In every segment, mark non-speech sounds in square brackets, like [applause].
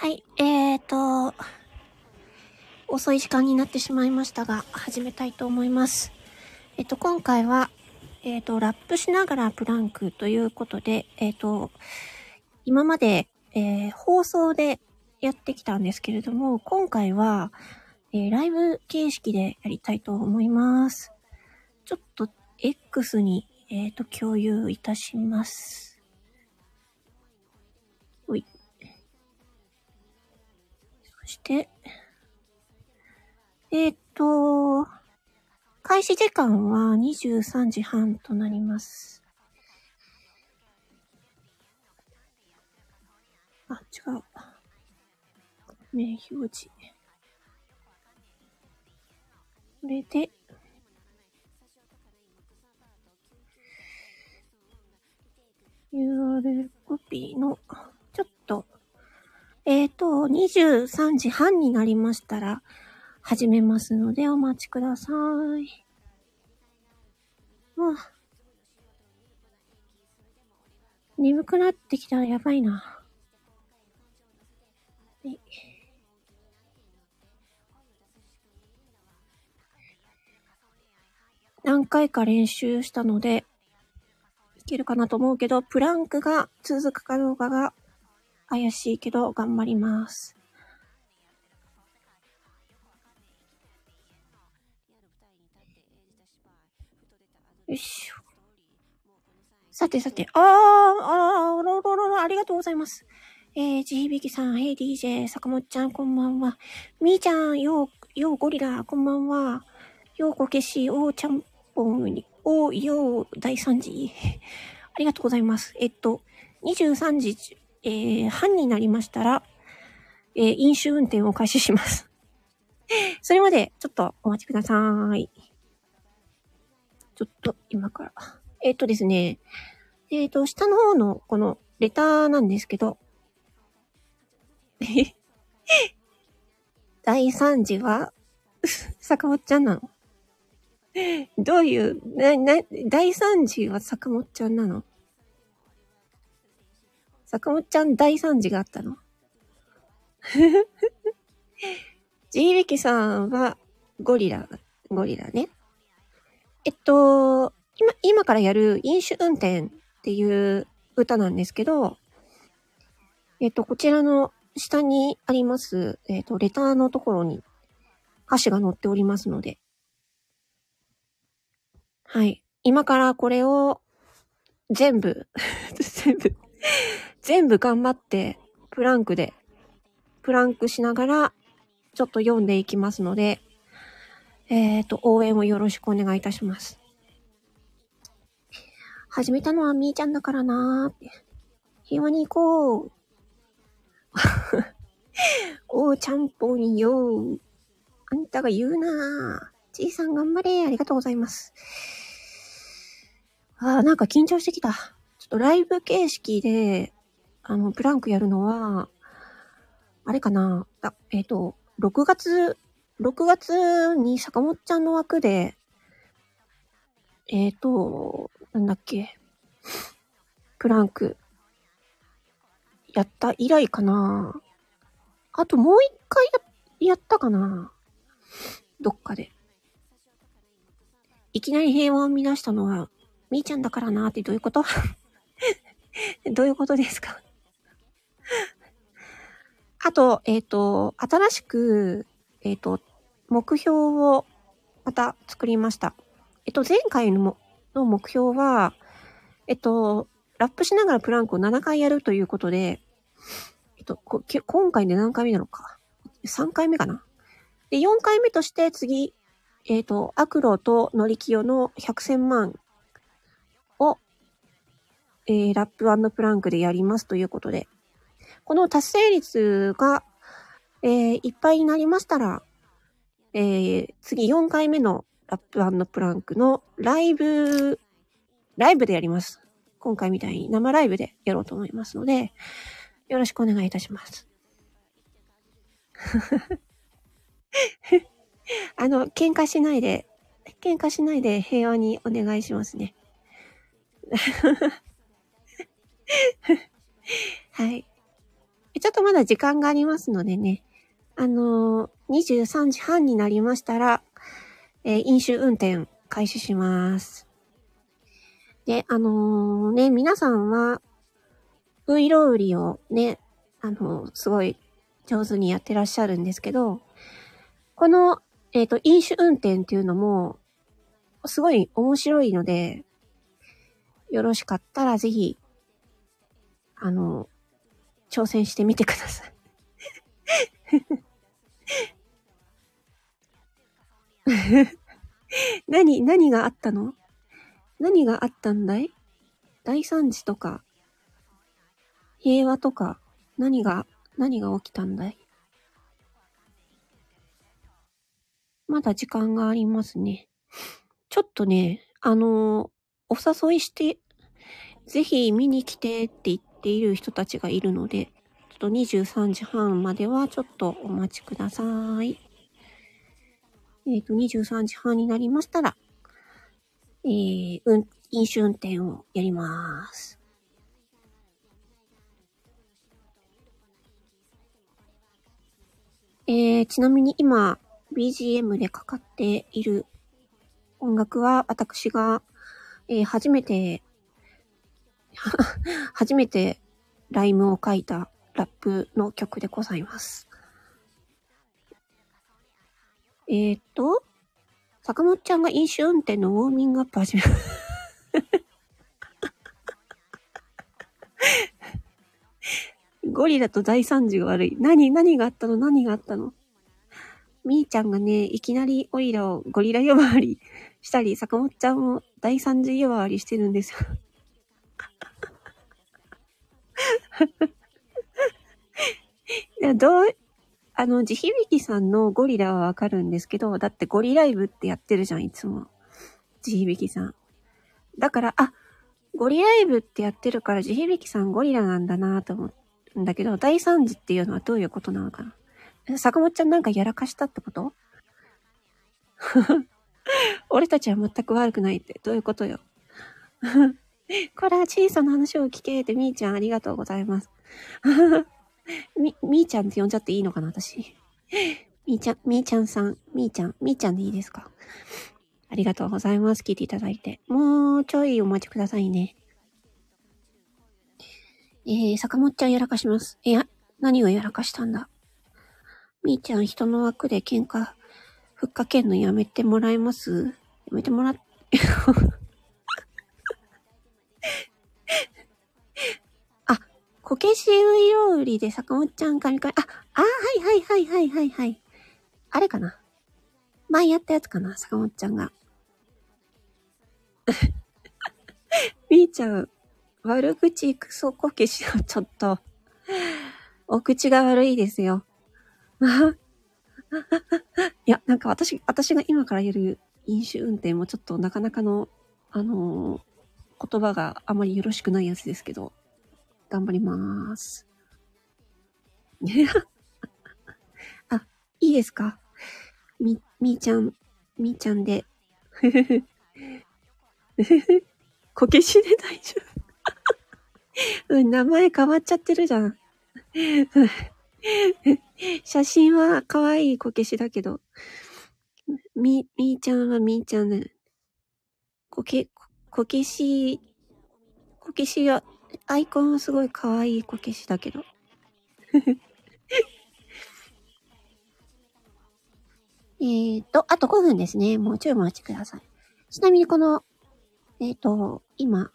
はい、えーと、遅い時間になってしまいましたが、始めたいと思います。えっと、今回は、えっと、ラップしながらプランクということで、えっと、今まで、え放送でやってきたんですけれども、今回は、えライブ形式でやりたいと思います。ちょっと X に、えっと、共有いたします。して、えっと、開始時間は23時半となります。あ、違う。名表示。これで、URL コピーの、ちょっと、えっ、と、23時半になりましたら、始めますのでお待ちください。わあ眠くなってきたらやばいな。何回か練習したので、いけるかなと思うけど、プランクが続くかどうかが怪しいけど頑張ります。よし。さてさて、あー、あー、ろろろろ、ありがとうございます。えー、ちひびきさん、ヘイ DJ、坂本ちゃん、こんばんは。みーちゃん、よう、ようゴリラ、こんばんは。ようこけし、おーちゃんぽんに、おーよう大惨事。ありがとうございます。えっと、23時、えー、半になりましたら、えー、飲酒運転を開始します。[laughs] それまで、ちょっとお待ちください。ちょっと、今から。えっとですね、えっと、下の方の、この、レターなんですけど、[laughs] 第3次は、[laughs] 坂本ちゃんなのどういう、な、な、第3次は坂本ちゃんなの？坂本ちゃん第3次があったの？[laughs] ジービキさんはゴリラ、ゴリラね。えっと、今、今からやる飲酒運転っていう歌なんですけど、えっと、こちらの下にあります、えっと、レターのところに歌詞が載っておりますので、はい。今からこれを全部、[laughs] 全部、全部頑張って、プランクで、プランクしながら、ちょっと読んでいきますので、えっ、と、応援をよろしくお願いいたします。始めたのはみーちゃんだからなーって。平和に行こう。[laughs] おーちゃんぽんよー。あんたが言うなー。ちいさん頑張れ。ありがとうございます。あー、なんか緊張してきた。ちょっとライブ形式で、あの、プランクやるのは、あれかな。あえっ、と、6月、6月に坂本ちゃんの枠で、えっ、と、なんだっけ。プランク、やった以来かな。あともう一回や、やったかな。どっかで。いきなり平和を乱したのは、みーちゃんだからなってどういうこと？[laughs] どういうことですか？あと、えっ、と、新しく、えっ、と、目標をまた作りました。えっと、前回のの目標は、えっと、ラップしながらプランクを7回やるということで、えっと、今回で何回目なのか。3回目かな。で、4回目として次、えっと、アクロとノリキヨの100千万を、えー、ラッププランクでやりますということで、この達成率が、えー、いっぱいになりましたら、えー、次4回目のラッププランクのライブ、ライブでやります。今回みたいに生ライブでやろうと思いますので、よろしくお願いいたします。[laughs] あの、喧嘩しないで、喧嘩しないで平和にお願いしますね。[laughs] はい。ちょっとまだ時間がありますのでね、あのー、23時半になりましたら、えー、飲酒運転開始します。で、あのー、ね、皆さんは、ウイロウリをね、あのー、すごい上手にやってらっしゃるんですけど、この、えっ、と、飲酒運転っていうのも、すごい面白いので、よろしかったらぜひ、あの、挑戦してみてください。[laughs] 何、何があったの？何があったんだい？大惨事とか、平和とか、何が、何が起きたんだい？まだ時間がありますね。ちょっとね、あのお誘いして、ぜひ見に来てって言ってている人たちがいるので、ちょっと23時半まではちょっとお待ちください。えっ、ー、と、23時半になりましたら、えー、うん、飲酒運転をやります。えー、ちなみに今、BGM でかかっている音楽は私が、えー、初めて [laughs] 初めてライムを書いたラップの曲でございます。えー、っと、坂本ちゃんが飲酒運転のウォーミングアップ始め [laughs] ゴリラと大惨事が悪い。何、何があったの？何があったの？みーちゃんがね、いきなりオイラをゴリラ呼ばわりしたり、坂本ちゃんも第三次呼ばわりしてるんですよ。[laughs] いや、どう、あの、地響きさんのゴリラはわかるんですけど、だってゴリライブってやってるじゃん、いつも。地響きさん。だから、あ、ゴリライブってやってるから地響きさんゴリラなんだなと思うんだけど、第三次っていうのはどういうことなのかな坂本ちゃんなんかやらかしたってこと？[laughs] 俺たちは全く悪くないって、どういうことよ？これは小さな話を聞けって、みーちゃんありがとうございます。[laughs] み、みーちゃんって呼んじゃっていいのかな、私。みーちゃん、みーちゃんさん、みーちゃん、みーちゃんでいいですか？ありがとうございます。聞いていただいて。もうちょいお待ちくださいね。えー、坂本ちゃんやらかします。いや、何をやらかしたんだ？みーちゃん人の枠で喧嘩ふっかけんのやめてもらえます？やめてもらっ、けしういろうりで坂本ちゃん神々、あ、あ、はいはいはいはいはいはい。あれかな前やったやつかな坂本ちゃんが。[laughs] みーちゃん、悪口クソこけしをちょっと、お口が悪いですよ。[laughs] いや、なんか私、私が今から言る飲酒運転もちょっとなかなかの、あのー、言葉があまりよろしくないやつですけど、頑張ります。[laughs] あ、いいですか？み、みーちゃん、みーちゃんで。[laughs] こけしで大丈夫 [laughs] うん、名前変わっちゃってるじゃん。写真は可愛いこけしだけど、み、みーちゃんはみーちゃんね。こけ、こけし、こけしは、アイコンはすごい可愛いこけしだけど。[laughs] えっと、あと5分ですね。もうちょいお待ちください。ちなみにこの、えっ、ー、と、今、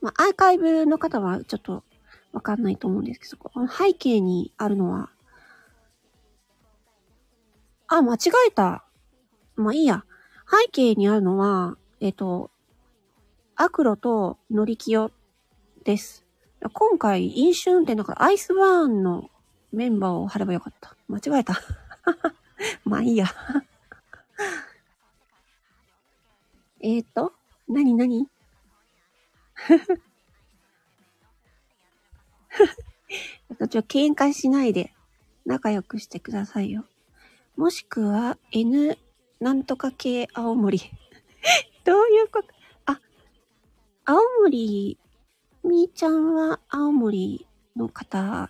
まあ、アーカイブの方はちょっとわかんないと思うんですけど、この背景にあるのは、あ、間違えた。まあいいや。背景にあるのは、えっ、と、アクロとノリキヨです。今回、飲酒運転だからアイスバーンのメンバーを貼ればよかった。間違えた。[laughs] まあいいや。え [laughs] っと、なになにちょっと、喧嘩しないで仲良くしてくださいよ。もしくは N なんとか系青森。[laughs] どういうこと？あ、青森、みーちゃんは青森の方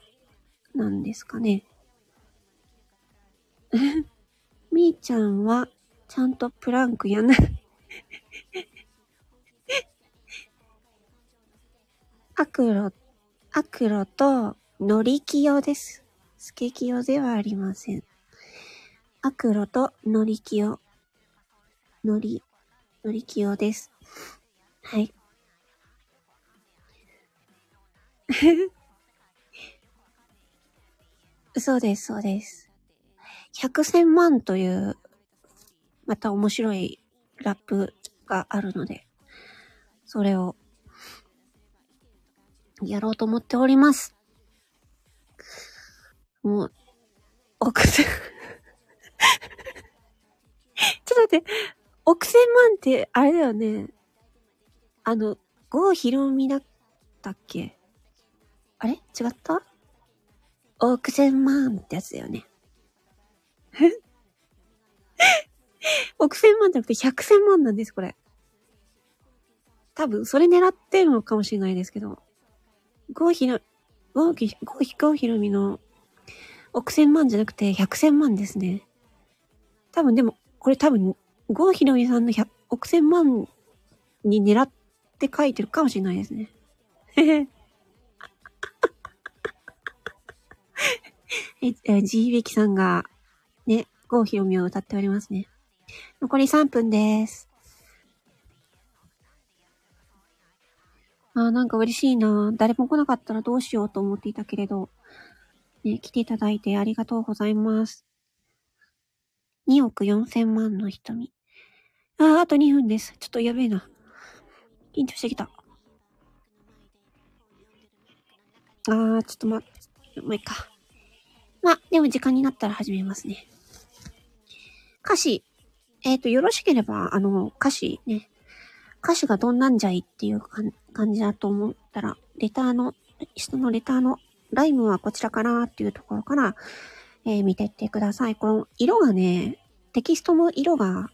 なんですかね。[laughs] みーちゃんは、ちゃんとプランクやなアクロ、アクロとノリキヨです。スケキヨではありません。アクロとノリキヨ。ノリ、ノリキヨです。はい。[laughs] そうです、そうです。百千万という、また面白いラップがあるので、それを、やろうと思っております。もう、億千 [laughs] ちょっと待って、億千万って、あれだよね。あの、郷ひろみだったっけ？あれ？違った？億千万ってやつだよね。[laughs] 億千万じゃなくて百千万なんです、これ。多分、それ狙ってるのかもしれないですけど。郷ひろ、郷ひ、郷ひろみの億千万じゃなくて百千万ですね。多分でも、これ多分、郷ひろみさんの百億千万に狙って書いてるかもしれないですね。へへ。え、え、ジーベキさんが、ね、郷ひろみを歌っておりますね。残り3分です。あなんか嬉しいな誰も来なかったらどうしようと思っていたけれど、ね、来ていただいてありがとうございます。2億4千万の瞳。あー、あと2分です。ちょっとやべえな。緊張してきた。あー、ちょっとま、もういいか。でも時間になったら始めますね。歌詞。えっ、ー、と、よろしければ、あの、歌詞ね。歌詞がどんなんじゃいっていう感じだと思ったら、レターの、人のレターのライムはこちらかなっていうところから、えー、見てってください。この色がね、テキストの色が、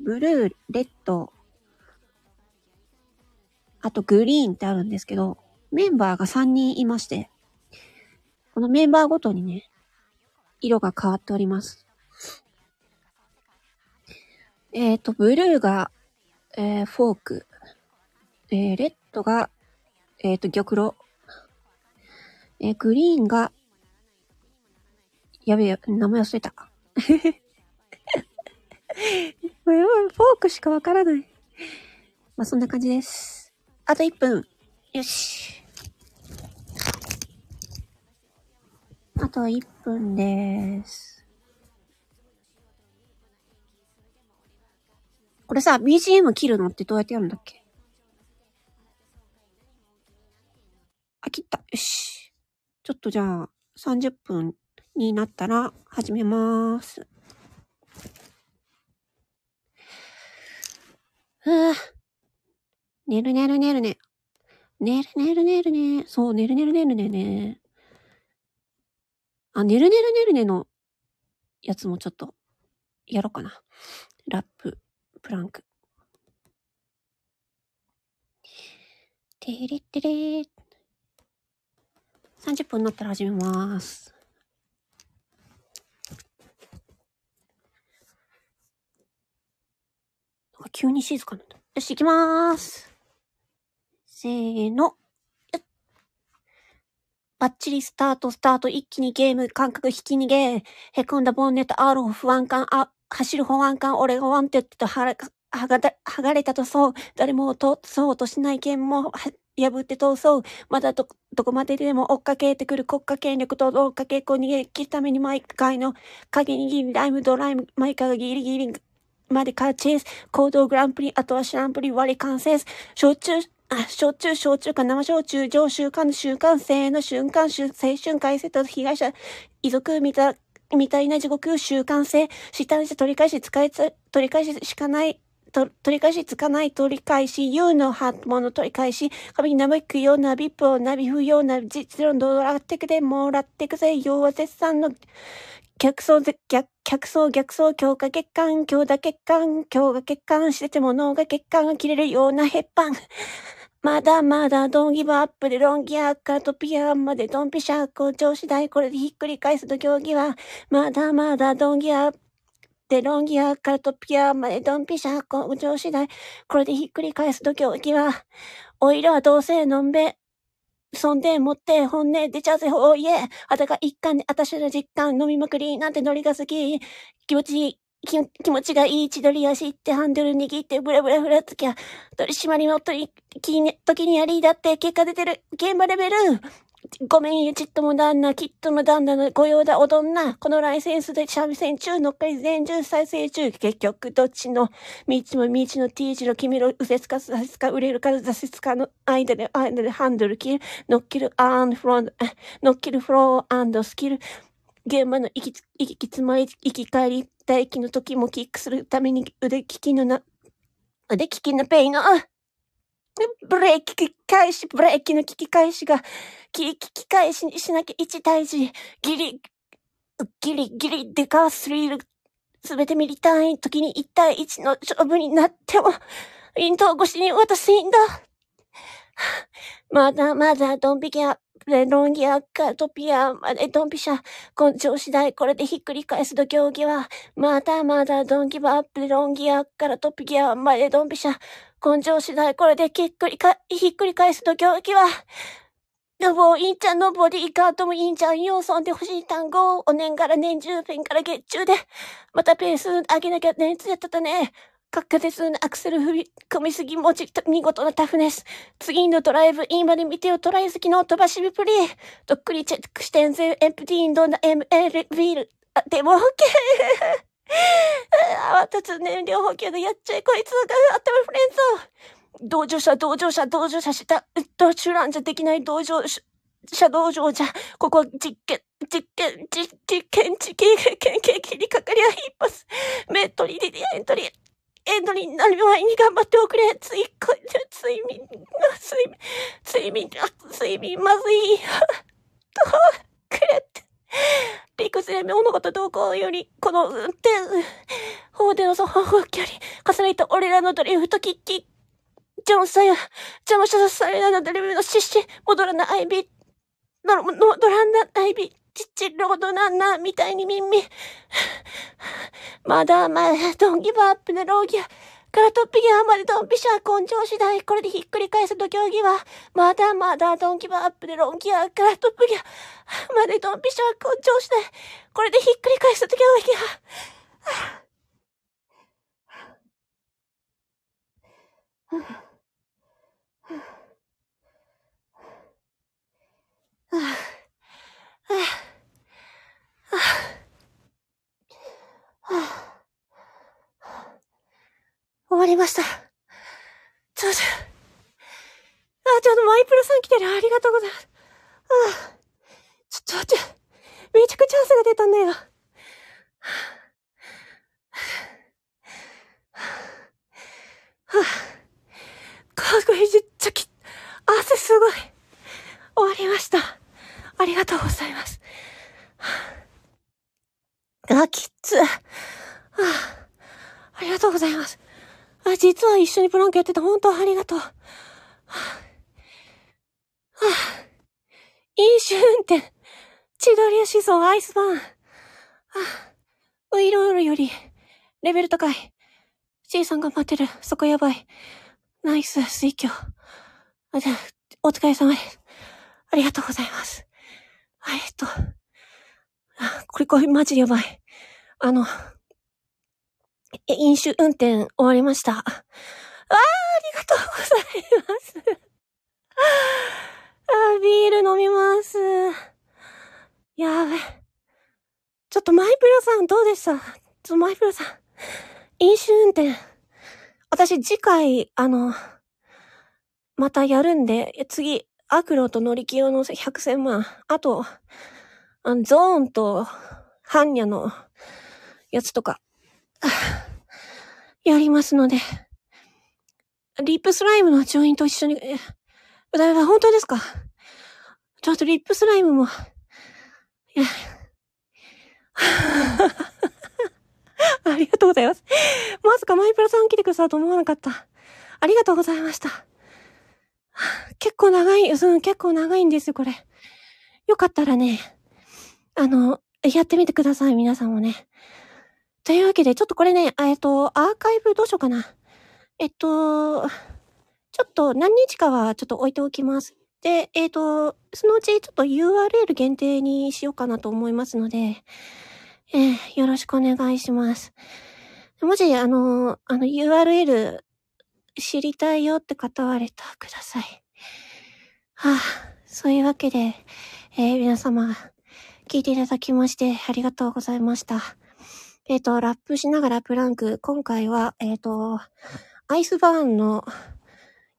ブルー、レッド、あとグリーンってあるんですけど、メンバーが3人いまして、このメンバーごとにね、色が変わっております。えっ、ー、と、ブルーが、えー、フォーク。えー、レッドが、えっ、と、玉露。えー、グリーンが、やべえ、名前忘れた。[laughs] フォークしかわからない。まあ、そんな感じです。あと1分。よし。あと1分です。これさ、BGM 切るのってどうやってやるんだっけ？あ、切った。よし。ちょっとじゃあ、30分になったら始めます。ふぅ。寝る寝る寝るね。寝る寝る寝るね。そう、寝る寝る寝るね。あ、ねるねるねるねのやつもちょっとやろうかな。ラップ、プランク。てれってれー。30分になったら始めます。なんか急に静かになった。よし、行きまーす。せーの。バッチリスタート、スタート、一気にゲーム、感覚引き逃げ、へこんだボンネット、アーロ不安感、あ、走る保安感、俺がワンテッドとはが、はが、れたとそう、誰も通そうとしない剣も、破って通そう。まだど、どこまででも追っかけてくる国家権力と追っかけっこ逃げ切るために毎回の影にギリライムドライム、毎回がギリギリまでカーチェイス、行動グランプリ、あとはシランプリ割り完成、焼酎、あ、焼酎、焼酎か生焼酎、上週間、週間生の瞬間、青春回セット被害者、遺族みた、みたいな地獄、習慣性、下にして取り返し、使いつ、取り返ししかない、と、取り返しつかない取り返し、U のハートもの取り返し、髪になびくようなビップをなびふような実論どうらってくでもらってくぜ、要は絶賛の、客層逆、客層逆層強化血管、強打血管、強化血管してても脳が血管が切れるようなヘッパン。まだまだドンギブアップでロンギアッカートピアンまでドンピシャ校長次第これでひっくり返すと競技は、まだまだドンギアップでロンギアッカトピアまでドンピシャ校長次第これでひっくり返すと競技は、おいらはどうせのんべ、そんでもって本音出ちゃうぜ、おいえ。あたか一貫であたしの実感飲みまくりなんてノリが好き。気持ちいい。気気持ちがいい千鳥足ってハンドル握ってブラブラふらつきゃ、取り締まりの取り、時にやりだって結果出てる。現場レベル。ごめんよ、ちっとも旦那、きっとも旦那の御用だ、おどんな。このライセンスで三味線中、乗っかり全中再生中。結局、どっちの、道も道の T 字の君の右折か左折か売れるか挫折かの間で、間でハンドル切る。乗っけるアンフロン、乗っけるフロースキル。現場の行き、行き詰まり、行き帰り、待機の時もキックするために腕利きのな、腕利きのペイの、ブレーキ返し、ブレーキの聞き返しが、聞き返しにしなきゃ1対1、ギリ、ギリギリデカースリール、すべてミリ単位時に1対1の勝負になっても、イント越しに渡すんだ。まだまだドン引きは、レロンギアカトピアまでドンピシャ、根性次第これでひっくり返すと競技は、まだまだドンギバアップレロンギアからトピギアまでドンピシャ、根性次第これでひっくりか、ひっくり返すと競技は、のぼいんちゃんのボディーガードもいいんちゃんよ。そんで欲しい単語をお年から年中ペンから月中で、またペース上げなきゃね、つやったね。確実なアクセル踏み込みすぎもち、見事なタフネス。次のドライブインまで見てよ、トライ好きの飛ばしビプリ。どっくりチェックしてんぜ、エンプティーンドな ML ビール。あ、でも OK! 慌たつ燃料補給でやっちゃいこいつがあったまフレンズ同乗者、同乗者、同乗者した、同手段じゃできない同乗者、車道上じゃ、ここ実験、実験、実験、実験、研究切りかかりゃ一発。メットリーでエントリー。エンドリーになる前に頑張っておくれ。つい、こ、睡眠、睡眠、睡眠、睡眠、まずい。と、くれって。理屈で物事動向より、この運転、法での走行距離、重ねた俺らのドリフトキッキ、ジョンさや、邪魔したされなのドリブルのシシ、戻らないアイビー、の、の、ドランナアちっちロードなんな、みたいに耳。[laughs] まだまだ、ドンギブアップのローギア。からトッピギアまでドンピシャ根性次第。これでひっくり返すと競技は、まだまだドンギブアップでロンギアからトッピギアまでドンピシャ根性次第。これでひっくり返すと競技は、は [sighs] [sighs] 終わりました。ちょ、ちょ、あ、ちょっとマイプロさん来てる。ありがとうございます。あ、ちょ、ちょ、ちょ、めちゃくちゃ汗が出たんだよ。はぁ、かっこいい。ちょ、き、汗すごい。終わりました。ありがとうございます。あ、きつ。あ、ありがとうございます。あ、実は一緒にブランクやってた。本当ありがとう。はあ、はあ、飲酒運転。千鳥や思想アイスバーン。はあ、ウイロールより、レベル高い。C さん頑張ってる。そこやばい。ナイス、水挙。あ、じゃあ、お疲れ様です。ありがとうございます。えっと、あ、これこれマジやばい。あの、飲酒運転終わりました。ああ、ありがとうございます。[laughs] あビール飲みます。やべ。ちょっとマイプロさんどうでした？ちょっとマイプロさん。飲酒運転。私次回、あの、またやるんで、次、アクロと乗り気用の100千万。あと、あのゾーンと、ハンニャのやつとか、[sighs] やりますので。リップスライムのジョインと一緒に、え、だいぶ本当ですか？ちょっとリップスライムも、いや、[laughs] ありがとうございます。まさかマイプラさん来てくださると思わなかった。ありがとうございました。結構長い、うん、結構長いんですよ、これ。よかったらね、あの、やってみてください、皆さんもね。というわけで、ちょっとこれね、えっと、アーカイブどうしようかな。えっと、ちょっと何日かはちょっと置いておきます。で、えっ、と、そのうちちょっと URL 限定にしようかなと思いますので、えー、よろしくお願いします。もし、あの、あの URL 知りたいよって方はレターください。はあ、そういうわけで、えー、皆様、聞いていただきましてありがとうございました。えっ、ー、と、ラップしながらプランク、今回は、えっ、ー、と、アイスバーンの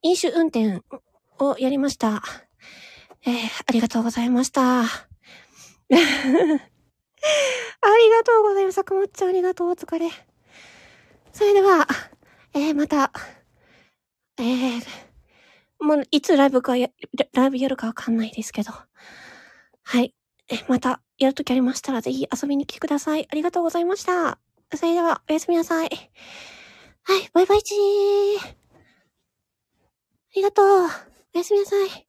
飲酒運転をやりました。えー、ありがとうございました。[laughs] ありがとうございます。くもっちゃんありがとう。お疲れ。それでは、えー、また、えー、もう、いつライブかや、ライブやるかわかんないですけど。はい。え、また、やるときありましたら、ぜひ遊びに来てください。ありがとうございました。それでは、おやすみなさい。はい、バイバイチー。ありがとう。おやすみなさい。